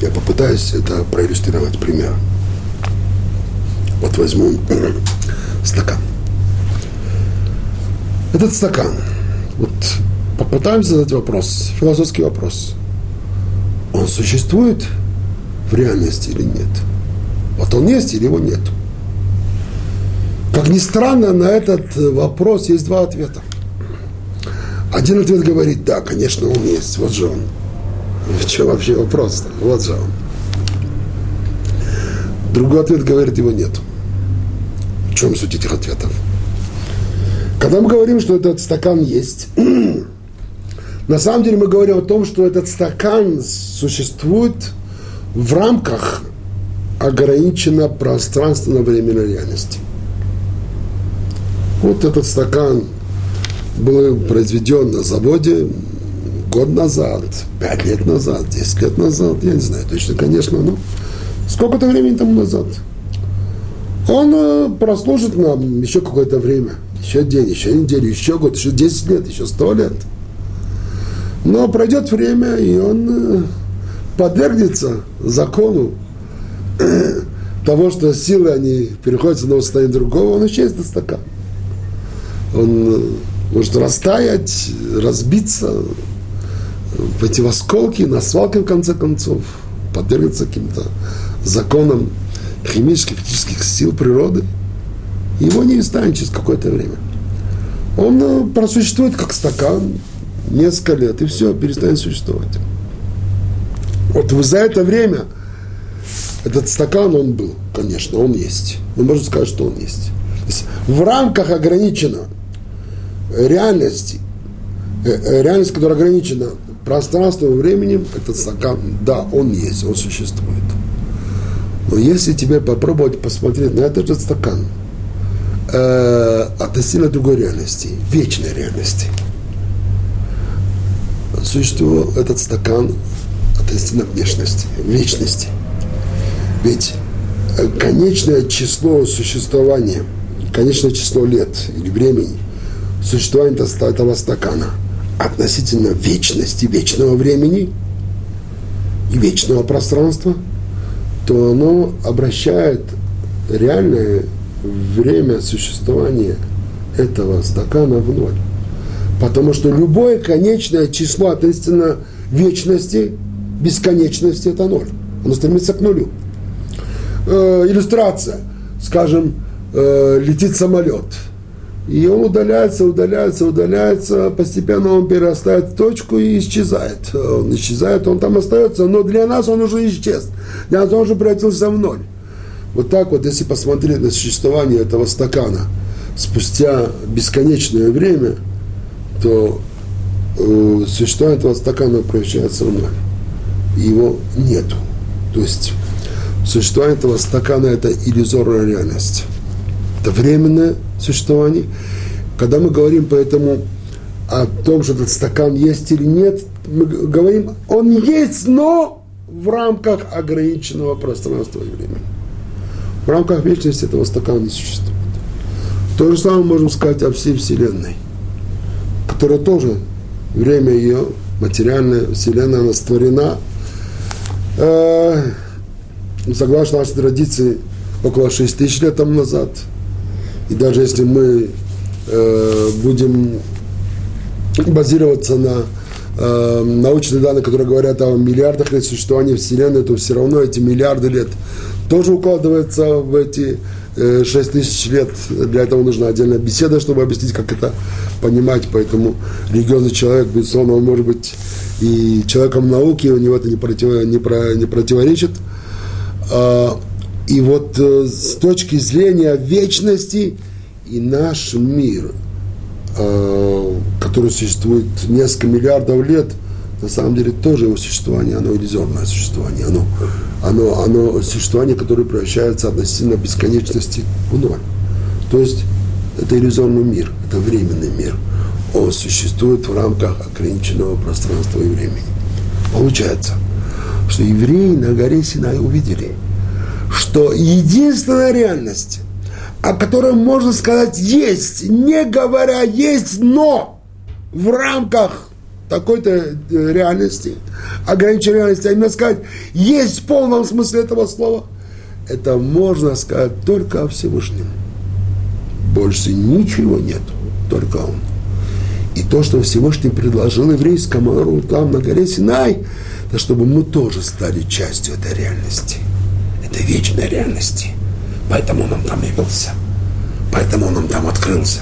Я попытаюсь это проиллюстрировать примером. Вот возьму стакан. Этот стакан. Вот попытаемся задать вопрос, философский вопрос. Он существует в реальности или нет? Вот он есть или его нет? Как ни странно, на этот вопрос есть два ответа. Один ответ говорит, да, конечно, он есть, вот же он. В чем вообще вопрос? -то? Вот же он. Другой ответ говорит, его нет. В чем суть этих ответов? Когда мы говорим, что этот стакан есть, на самом деле мы говорим о том, что этот стакан существует в рамках ограниченной пространственно-временной реальности. Вот этот стакан был произведен на заводе год назад, пять лет назад, десять лет назад, я не знаю точно, конечно, но сколько-то времени тому назад. Он э, прослужит нам еще какое-то время – еще день, еще неделю, еще год, еще 10 лет, еще 100 лет. Но пройдет время, и он э, подвергнется закону того, что силы, они переходят с одного состояния другого, он исчезнет стакан. Он э, может растаять, разбиться, пойти в осколки, на свалке, в конце концов, подвергнуться каким-то законам химических, физических сил природы – его не станет через какое-то время. Он э, просуществует как стакан несколько лет, и все, перестанет существовать. Вот за это время этот стакан, он был, конечно, он есть. Мы можем сказать, что он есть. То есть в рамках ограничено реальности, э, э, реальность, которая ограничена пространством и временем, этот стакан, да, он есть, он существует. Но если тебе попробовать посмотреть на этот же стакан – э, относительно другой реальности, вечной реальности. Существовал этот стакан относительно внешности, вечности. Ведь э, конечное число существования, конечное число лет или времени существования этого стакана относительно вечности, вечного времени и вечного пространства, то оно обращает реальное время существования этого стакана в ноль. Потому что любое конечное число относительно вечности, бесконечности – это ноль. Оно стремится к нулю. Э, иллюстрация. Скажем, э, летит самолет. И он удаляется, удаляется, удаляется, постепенно он перерастает в точку и исчезает. Он исчезает, он там остается, но для нас он уже исчез. Для нас он уже превратился в ноль. Вот так вот, если посмотреть на существование этого стакана спустя бесконечное время, то э, существование этого стакана превращается в ноль. Его нету. То есть существование этого стакана – это иллюзорная реальность. Это временное существование. Когда мы говорим поэтому о том, что этот стакан есть или нет, мы говорим, он есть, но в рамках ограниченного пространства и времени. В рамках вечности этого стакана не существует. То же самое можем сказать о всей Вселенной, которая тоже время ее, материальная Вселенная, она створена, э, согласно нашей традиции, около 6 тысяч лет тому назад. И даже если мы э, будем базироваться на э, научные данные, которые говорят о миллиардах лет существования Вселенной, то все равно эти миллиарды лет тоже укладывается в эти э, 6 тысяч лет. Для этого нужна отдельная беседа, чтобы объяснить, как это понимать. Поэтому религиозный человек, безусловно, он может быть и человеком науки, у него это не, против, не, про, не противоречит. И вот э, с точки зрения вечности и наш мир, э, который существует несколько миллиардов лет, на самом деле тоже его существование, оно иллюзорное существование, оно, оно, оно существование, которое превращается относительно бесконечности в ноль. То есть это иллюзорный мир, это временный мир. Он существует в рамках ограниченного пространства и времени. Получается, что евреи на горе Синай увидели, что единственная реальность, о которой можно сказать есть, не говоря есть, но в рамках такой-то э, реальности, ограниченной реальности, а именно сказать, есть в полном смысле этого слова, это можно сказать только о Всевышнем. Больше ничего нет, только Он. И то, что Всевышний предложил еврейскому народу там на горе Синай, это чтобы мы тоже стали частью этой реальности, этой вечной реальности. Поэтому Он нам там явился, поэтому Он нам там открылся.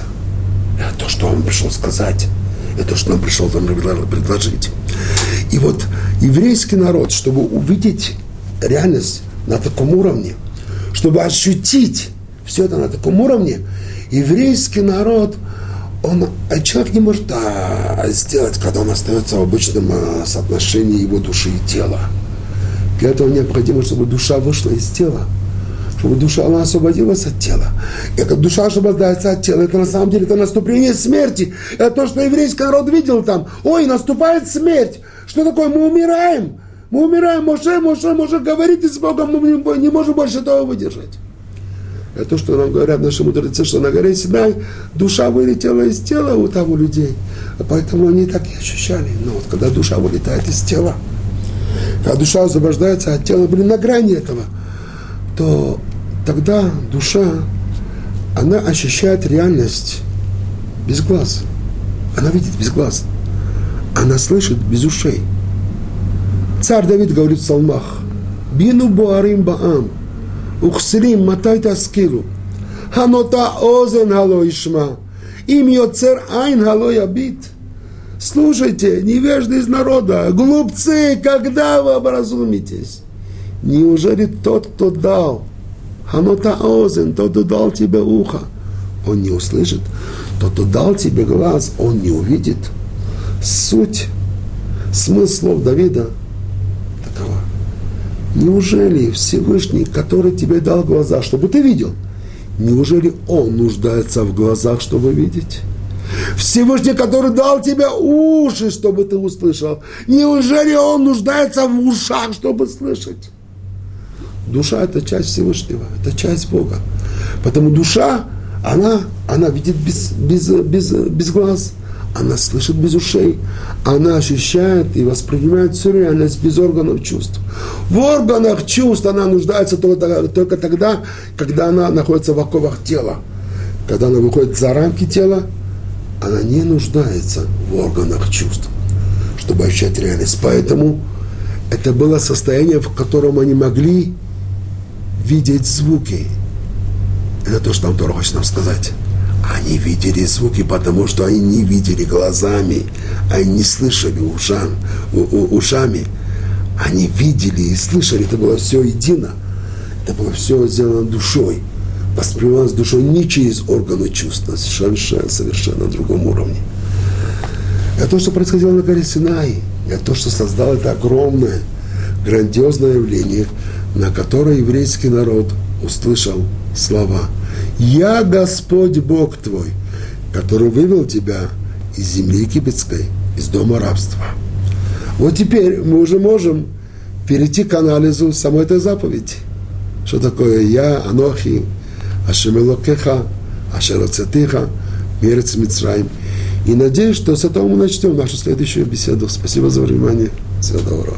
Это то, что Он пришел сказать, это то, что нам пришел там предложить. И вот еврейский народ, чтобы увидеть реальность на таком уровне, чтобы ощутить все это на таком уровне, еврейский народ, он, а человек не может а, сделать, когда он остается в обычном а, соотношении его души и тела. Для этого необходимо, чтобы душа вышла из тела, чтобы душа она освободилась от тела. И как душа освобождается от тела, это на самом деле это наступление смерти. Это то, что еврейский народ видел там. Ой, наступает смерть. Что такое? Мы умираем. Мы умираем. Моше, Моше, Моше, говорите с Богом, мы не можем больше этого выдержать. Это то, что нам говорят наши мудрецы, что на горе Синай душа вылетела из тела у того людей. А поэтому они так и ощущали. Но вот когда душа вылетает из тела, а душа освобождается от тела, были на грани этого, то тогда душа, она ощущает реальность без глаз. Она видит без глаз. Она слышит без ушей. Царь Давид говорит в псалмах, «Бину буарим баам, ухсилим матай таскилу, ханота озен халоишма, им йоцер айн халоябит. ябит». Слушайте, невежды из народа, глупцы, когда вы образумитесь? Неужели тот, кто дал, ханота озен, тот, кто дал тебе ухо, он не услышит? Тот, кто дал тебе глаз, он не увидит? Суть, смысл слов Давида такова. Неужели Всевышний, который тебе дал глаза, чтобы ты видел, неужели Он нуждается в глазах, чтобы видеть? Всевышний, который дал тебе уши, чтобы ты услышал, неужели Он нуждается в ушах, чтобы слышать? Душа – это часть Всевышнего, это часть Бога. Поэтому душа, она, она видит без, без, без, без глаз, она слышит без ушей, она ощущает и воспринимает всю реальность без органов чувств. В органах чувств она нуждается только, только тогда, когда она находится в оковах тела. Когда она выходит за рамки тела, она не нуждается в органах чувств, чтобы ощущать реальность. Поэтому это было состояние, в котором они могли видеть звуки. Это то, что нам Тора хочет нам сказать. Они видели звуки, потому что они не видели глазами, они не слышали ушам, у, ушами. Они видели и слышали, это было все едино. Это было все сделано душой. Воспринималось душой не через органы чувств, а совершенно, совершенно другом уровне. Это то, что происходило на горе Синай. Это то, что создало это огромное, грандиозное явление, на которое еврейский народ услышал слова – «Я Господь Бог твой, который вывел тебя из земли египетской, из дома рабства». Вот теперь мы уже можем перейти к анализу самой этой заповеди. Что такое «Я, Анохи, Ашемелокеха, Ашероцетиха, Мерец Мицраим». И надеюсь, что с этого мы начнем нашу следующую беседу. Спасибо за внимание. Всего доброго.